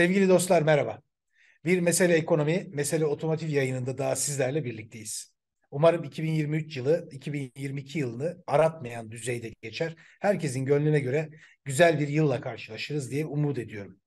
Sevgili dostlar merhaba. Bir mesele ekonomi, mesele otomotiv yayınında daha sizlerle birlikteyiz. Umarım 2023 yılı 2022 yılını aratmayan düzeyde geçer. Herkesin gönlüne göre güzel bir yılla karşılaşırız diye umut ediyorum.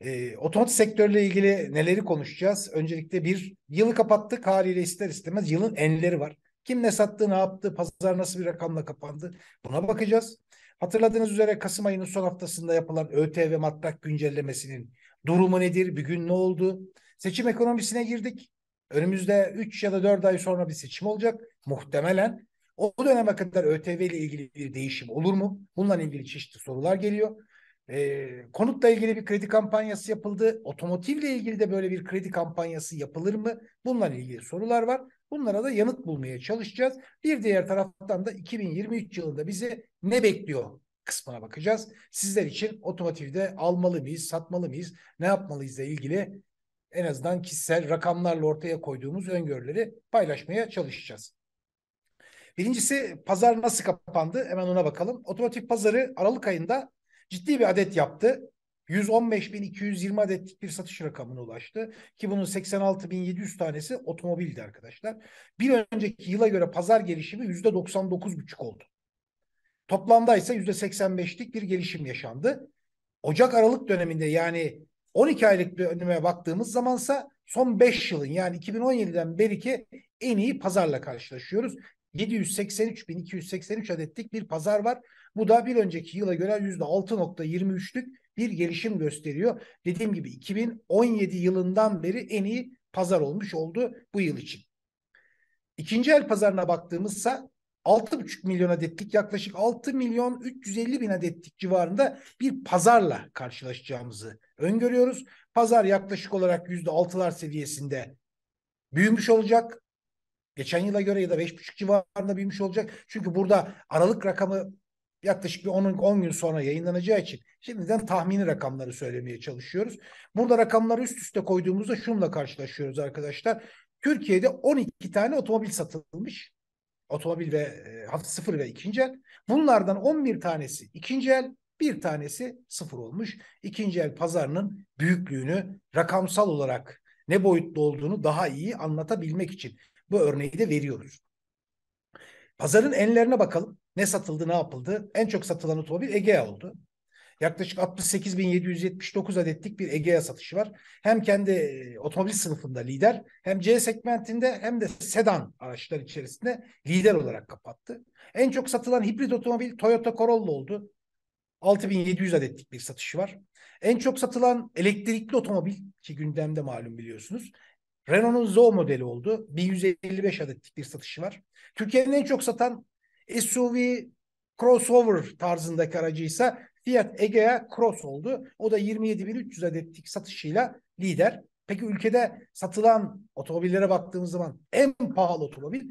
E, otomotiv sektörüyle ilgili neleri konuşacağız? Öncelikle bir yılı kapattık haliyle ister istemez yılın enleri var. Kim ne sattı, ne yaptı, pazar nasıl bir rakamla kapandı buna bakacağız. Hatırladığınız üzere Kasım ayının son haftasında yapılan ÖTV matrak güncellemesinin durumu nedir, bir gün ne oldu? Seçim ekonomisine girdik. Önümüzde 3 ya da 4 ay sonra bir seçim olacak muhtemelen. O döneme kadar ÖTV ile ilgili bir değişim olur mu? Bununla ilgili çeşitli sorular geliyor. E, konutla ilgili bir kredi kampanyası yapıldı. Otomotivle ilgili de böyle bir kredi kampanyası yapılır mı? Bununla ilgili sorular var. Bunlara da yanıt bulmaya çalışacağız. Bir diğer taraftan da 2023 yılında bizi ne bekliyor kısmına bakacağız. Sizler için otomotivde almalı mıyız, satmalı mıyız, ne yapmalıyız ile ilgili en azından kişisel rakamlarla ortaya koyduğumuz öngörüleri paylaşmaya çalışacağız. Birincisi pazar nasıl kapandı? Hemen ona bakalım. Otomotiv pazarı Aralık ayında ciddi bir adet yaptı. 115.220 adetlik bir satış rakamına ulaştı. Ki bunun 86.700 tanesi otomobildi arkadaşlar. Bir önceki yıla göre pazar gelişimi %99,5 oldu. Toplamda ise %85'lik bir gelişim yaşandı. Ocak-Aralık döneminde yani 12 aylık döneme baktığımız zamansa son 5 yılın yani 2017'den beri ki en iyi pazarla karşılaşıyoruz. 783.283 adetlik bir pazar var. Bu da bir önceki yıla göre %6.23'lük bir gelişim gösteriyor. Dediğim gibi 2017 yılından beri en iyi pazar olmuş oldu bu yıl için. İkinci el pazarına baktığımızsa 6,5 milyon adetlik yaklaşık 6 milyon 350 bin adetlik civarında bir pazarla karşılaşacağımızı öngörüyoruz. Pazar yaklaşık olarak %6'lar seviyesinde büyümüş olacak. Geçen yıla göre ya da 5,5 civarında büyümüş olacak. Çünkü burada aralık rakamı yaklaşık bir 10, 10 gün sonra yayınlanacağı için şimdiden tahmini rakamları söylemeye çalışıyoruz. Burada rakamları üst üste koyduğumuzda şunla karşılaşıyoruz arkadaşlar. Türkiye'de 12 tane otomobil satılmış. Otomobil ve e, sıfır ve ikinci el. Bunlardan 11 tanesi ikinci el, bir tanesi sıfır olmuş. İkinci el pazarının büyüklüğünü rakamsal olarak ne boyutlu olduğunu daha iyi anlatabilmek için bu örneği de veriyoruz. Pazarın enlerine bakalım. Ne satıldı, ne yapıldı? En çok satılan otomobil Egea oldu. Yaklaşık 68.779 adetlik bir Egea satışı var. Hem kendi e, otomobil sınıfında lider hem C segmentinde hem de sedan araçlar içerisinde lider olarak kapattı. En çok satılan hibrit otomobil Toyota Corolla oldu. 6700 adetlik bir satışı var. En çok satılan elektrikli otomobil ki gündemde malum biliyorsunuz. Renault'un Zoe modeli oldu. 1155 adetlik bir satışı var. Türkiye'nin en çok satan SUV crossover tarzındaki aracıysa Fiat Egea Cross oldu. O da 27.300 adetlik satışıyla lider. Peki ülkede satılan otomobillere baktığımız zaman en pahalı otomobil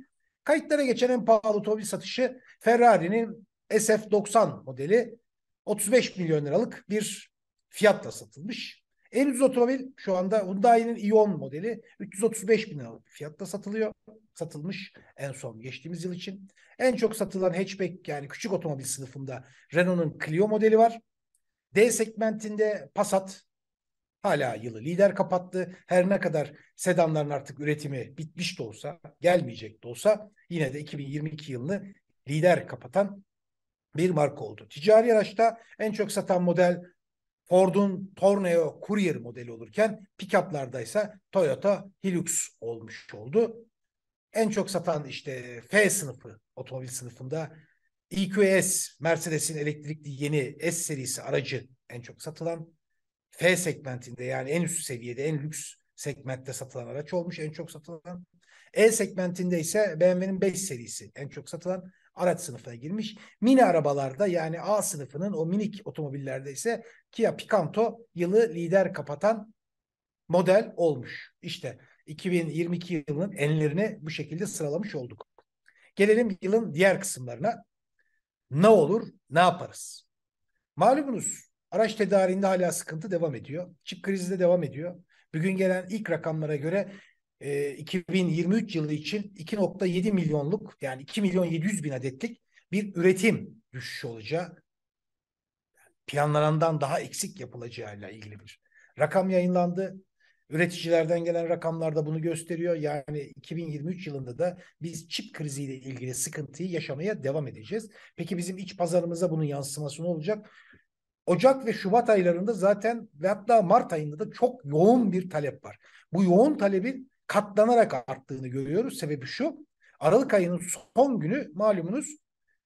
kayıtlara geçen en pahalı otomobil satışı Ferrari'nin SF90 modeli 35 milyon liralık bir fiyatla satılmış. En ucuz otomobil şu anda Hyundai'nin Ion modeli 335 bin liralık fiyatla satılıyor. Satılmış en son geçtiğimiz yıl için. En çok satılan hatchback yani küçük otomobil sınıfında Renault'un Clio modeli var. D segmentinde Passat hala yılı lider kapattı. Her ne kadar sedanların artık üretimi bitmiş de olsa, gelmeyecek de olsa yine de 2022 yılını lider kapatan bir marka oldu. Ticari araçta en çok satan model Ford'un Tornado Courier modeli olurken pick-up'larda ise Toyota Hilux olmuş oldu. En çok satan işte F sınıfı otomobil sınıfında EQS Mercedes'in elektrikli yeni S serisi aracı en çok satılan F segmentinde yani en üst seviyede en lüks segmentte satılan araç olmuş en çok satılan. E segmentinde ise BMW'nin 5 serisi en çok satılan araç sınıfına girmiş. Mini arabalarda yani A sınıfının o minik otomobillerde ise Kia Picanto yılı lider kapatan model olmuş. İşte 2022 yılının enlerini bu şekilde sıralamış olduk. Gelelim yılın diğer kısımlarına. Ne olur, ne yaparız? Malumunuz araç tedariğinde hala sıkıntı devam ediyor. Çip krizi de devam ediyor. Bugün gelen ilk rakamlara göre 2023 yılı için 2.7 milyonluk yani 2 milyon 700 bin adetlik bir üretim düşüşü olacağı planlanandan daha eksik yapılacağıyla ilgili bir rakam yayınlandı. Üreticilerden gelen rakamlar da bunu gösteriyor. Yani 2023 yılında da biz çip kriziyle ilgili sıkıntıyı yaşamaya devam edeceğiz. Peki bizim iç pazarımıza bunun yansıması ne olacak? Ocak ve Şubat aylarında zaten ve hatta Mart ayında da çok yoğun bir talep var. Bu yoğun talebin katlanarak arttığını görüyoruz. Sebebi şu. Aralık ayının son günü malumunuz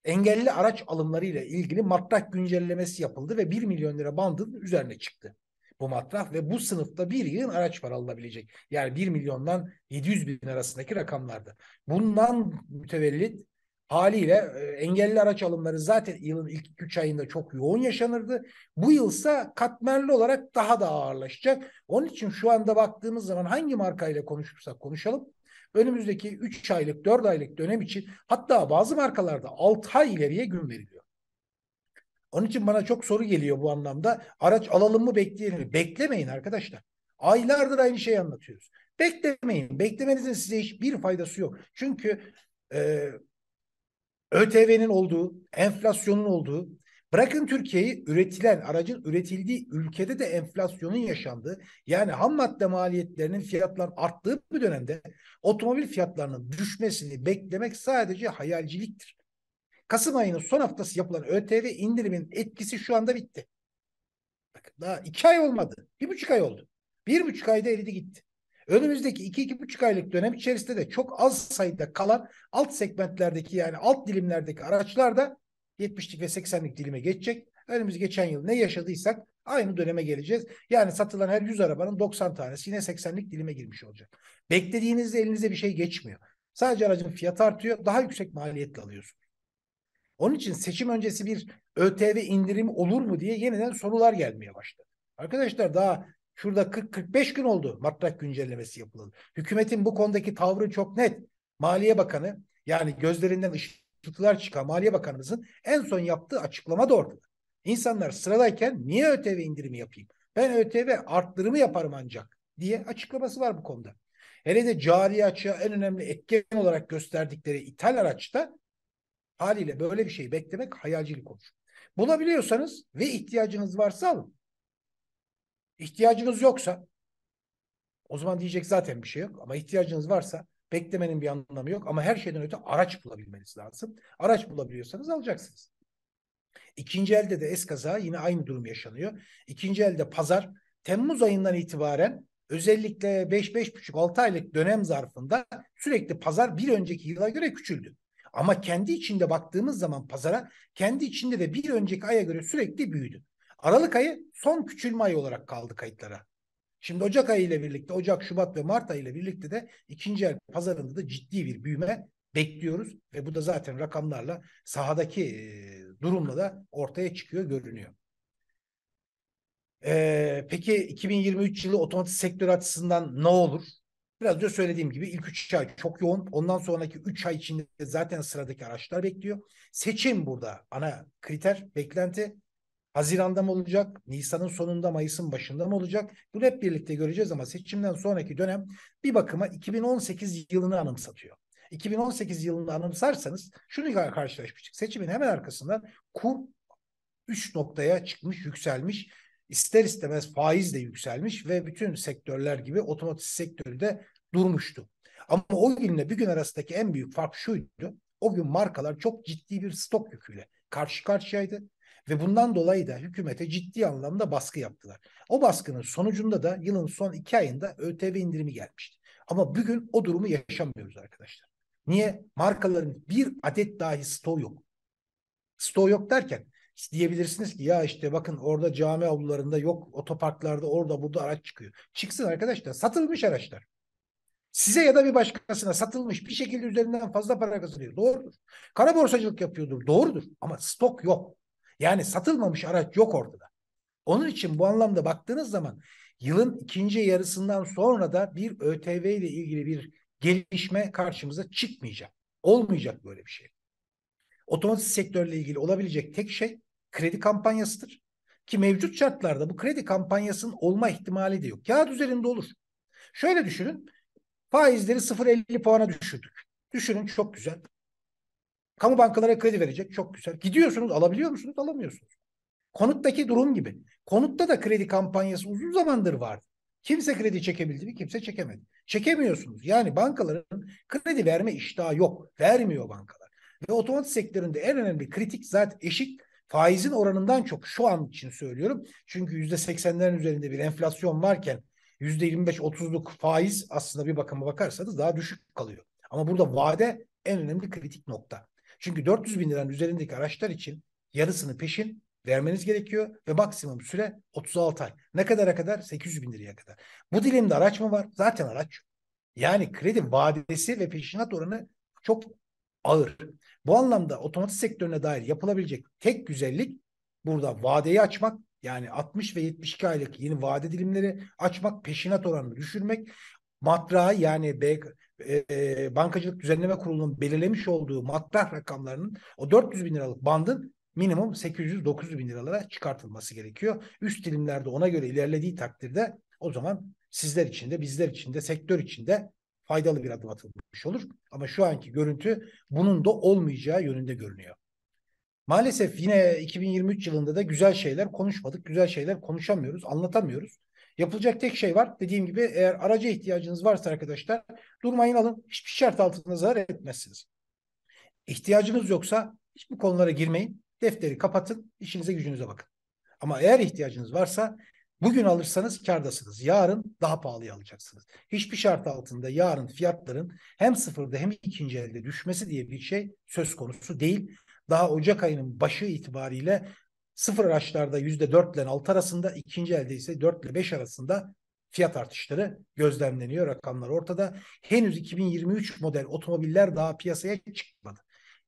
engelli araç alımları ile ilgili matrah güncellemesi yapıldı ve 1 milyon lira bandının üzerine çıktı bu matrah ve bu sınıfta bir yığın araç var alınabilecek. Yani 1 milyondan 700 bin arasındaki rakamlarda. Bundan mütevellit haliyle e, engelli araç alımları zaten yılın ilk 3 ayında çok yoğun yaşanırdı. Bu yılsa katmerli olarak daha da ağırlaşacak. Onun için şu anda baktığımız zaman hangi markayla konuşursak konuşalım önümüzdeki 3 aylık 4 aylık dönem için hatta bazı markalarda 6 ay ileriye gün veriliyor. Onun için bana çok soru geliyor bu anlamda. Araç alalım mı bekleyelim mi? Beklemeyin arkadaşlar. Aylardır aynı şeyi anlatıyoruz. Beklemeyin. Beklemenizin size hiçbir faydası yok. Çünkü e, ÖTV'nin olduğu, enflasyonun olduğu, bırakın Türkiye'yi üretilen aracın üretildiği ülkede de enflasyonun yaşandığı, yani ham madde maliyetlerinin fiyatların arttığı bir dönemde otomobil fiyatlarının düşmesini beklemek sadece hayalciliktir. Kasım ayının son haftası yapılan ÖTV indirimin etkisi şu anda bitti. Bakın daha iki ay olmadı. Bir buçuk ay oldu. Bir buçuk ayda eridi gitti. Önümüzdeki iki, iki buçuk aylık dönem içerisinde de çok az sayıda kalan alt segmentlerdeki yani alt dilimlerdeki araçlar da 70'lik ve 80'lik dilime geçecek. Önümüz geçen yıl ne yaşadıysak aynı döneme geleceğiz. Yani satılan her 100 arabanın 90 tanesi yine 80'lik dilime girmiş olacak. Beklediğinizde elinize bir şey geçmiyor. Sadece aracın fiyatı artıyor. Daha yüksek maliyetle alıyorsunuz. Onun için seçim öncesi bir ÖTV indirim olur mu diye yeniden sorular gelmeye başladı. Arkadaşlar daha şurada 40-45 gün oldu matrak güncellemesi yapılalı. Hükümetin bu konudaki tavrı çok net. Maliye Bakanı yani gözlerinden ışıltılar çıkan Maliye Bakanımızın en son yaptığı açıklama da ortada. İnsanlar sıradayken niye ÖTV indirimi yapayım? Ben ÖTV arttırımı yaparım ancak diye açıklaması var bu konuda. Hele de cari açığa en önemli etken olarak gösterdikleri ithal araçta Haliyle böyle bir şey beklemek hayalcilik olur. Bulabiliyorsanız ve ihtiyacınız varsa alın. İhtiyacınız yoksa o zaman diyecek zaten bir şey yok ama ihtiyacınız varsa beklemenin bir anlamı yok ama her şeyden öte araç bulabilmeniz lazım. Araç bulabiliyorsanız alacaksınız. İkinci elde de eskaza yine aynı durum yaşanıyor. İkinci elde pazar Temmuz ayından itibaren özellikle 5-5,5-6 aylık dönem zarfında sürekli pazar bir önceki yıla göre küçüldü. Ama kendi içinde baktığımız zaman pazara kendi içinde de bir önceki aya göre sürekli büyüdü. Aralık ayı son küçülme ayı olarak kaldı kayıtlara. Şimdi Ocak ayı ile birlikte Ocak, Şubat ve Mart ayı ile birlikte de ikinci el pazarında da ciddi bir büyüme bekliyoruz ve bu da zaten rakamlarla sahadaki durumla da ortaya çıkıyor görünüyor. Ee, peki 2023 yılı otomotiv sektörü açısından ne olur? Biraz önce söylediğim gibi ilk 3 ay çok yoğun. Ondan sonraki 3 ay içinde zaten sıradaki araçlar bekliyor. Seçim burada ana kriter, beklenti. Haziran'da mı olacak? Nisan'ın sonunda, Mayıs'ın başında mı olacak? Bunu hep birlikte göreceğiz ama seçimden sonraki dönem bir bakıma 2018 yılını anımsatıyor. 2018 yılını anımsarsanız şunu karşılaşmıştık. Seçimin hemen arkasından kur 3 noktaya çıkmış, yükselmiş ister istemez faiz de yükselmiş ve bütün sektörler gibi otomotiv sektörü de durmuştu. Ama o günle bir gün arasındaki en büyük fark şuydu. O gün markalar çok ciddi bir stok yüküyle karşı karşıyaydı ve bundan dolayı da hükümete ciddi anlamda baskı yaptılar. O baskının sonucunda da yılın son iki ayında ÖTV indirimi gelmişti. Ama bugün o durumu yaşamıyoruz arkadaşlar. Niye? Markaların bir adet dahi stoğu yok. Stoğu yok derken diyebilirsiniz ki ya işte bakın orada cami avlularında yok otoparklarda orada burada araç çıkıyor. Çıksın arkadaşlar satılmış araçlar. Size ya da bir başkasına satılmış bir şekilde üzerinden fazla para kazanıyor. Doğrudur. Kara borsacılık yapıyordur. Doğrudur. Ama stok yok. Yani satılmamış araç yok ortada. Onun için bu anlamda baktığınız zaman yılın ikinci yarısından sonra da bir ÖTV ile ilgili bir gelişme karşımıza çıkmayacak. Olmayacak böyle bir şey. Otomotiv sektörle ilgili olabilecek tek şey kredi kampanyasıdır. Ki mevcut şartlarda bu kredi kampanyasının olma ihtimali de yok. Kağıt üzerinde olur. Şöyle düşünün. Faizleri 0.50 puana düşürdük. Düşünün çok güzel. Kamu bankalara kredi verecek çok güzel. Gidiyorsunuz alabiliyor musunuz? Alamıyorsunuz. Konuttaki durum gibi. Konutta da kredi kampanyası uzun zamandır vardı. Kimse kredi çekebildi mi? Kimse çekemedi. Çekemiyorsunuz. Yani bankaların kredi verme iştahı yok. Vermiyor bankalar. Ve otomotiv sektöründe en önemli kritik zaten eşik faizin oranından çok şu an için söylüyorum. Çünkü yüzde seksenlerin üzerinde bir enflasyon varken yüzde yirmi beş otuzluk faiz aslında bir bakıma bakarsanız daha düşük kalıyor. Ama burada vade en önemli kritik nokta. Çünkü 400 bin liranın üzerindeki araçlar için yarısını peşin vermeniz gerekiyor ve maksimum süre 36 ay. Ne kadara kadar? 800 bin liraya kadar. Bu dilimde araç mı var? Zaten araç Yani kredi vadesi ve peşinat oranı çok ağır. Bu anlamda otomotiv sektörüne dair yapılabilecek tek güzellik burada vadeyi açmak yani 60 ve 72 aylık yeni vade dilimleri açmak, peşinat oranını düşürmek, matrağı yani B, e, Bankacılık Düzenleme Kurulu'nun belirlemiş olduğu matrah rakamlarının o 400 bin liralık bandın minimum 800-900 bin liralara çıkartılması gerekiyor. Üst dilimlerde ona göre ilerlediği takdirde o zaman sizler için de bizler için de sektör için de faydalı bir adım atılmış olur. Ama şu anki görüntü bunun da olmayacağı yönünde görünüyor. Maalesef yine 2023 yılında da güzel şeyler konuşmadık. Güzel şeyler konuşamıyoruz, anlatamıyoruz. Yapılacak tek şey var. Dediğim gibi eğer araca ihtiyacınız varsa arkadaşlar durmayın alın. Hiçbir şart altında zarar etmezsiniz. İhtiyacınız yoksa hiçbir konulara girmeyin. Defteri kapatın, işinize gücünüze bakın. Ama eğer ihtiyacınız varsa bugün alırsanız kardasınız. Yarın daha pahalıya alacaksınız. Hiçbir şart altında yarın fiyatların hem sıfırda hem ikinci elde düşmesi diye bir şey söz konusu değil. Daha Ocak ayının başı itibariyle sıfır araçlarda yüzde dört ile altı arasında, ikinci elde ise dört ile beş arasında fiyat artışları gözlemleniyor. Rakamlar ortada. Henüz 2023 model otomobiller daha piyasaya çıkmadı.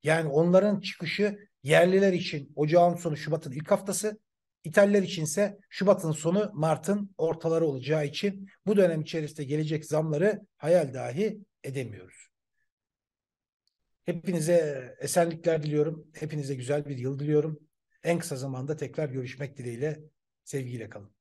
Yani onların çıkışı yerliler için ocağın sonu Şubat'ın ilk haftası, İtalyanlar içinse Şubat'ın sonu Mart'ın ortaları olacağı için bu dönem içerisinde gelecek zamları hayal dahi edemiyoruz. Hepinize esenlikler diliyorum. Hepinize güzel bir yıl diliyorum. En kısa zamanda tekrar görüşmek dileğiyle. Sevgiyle kalın.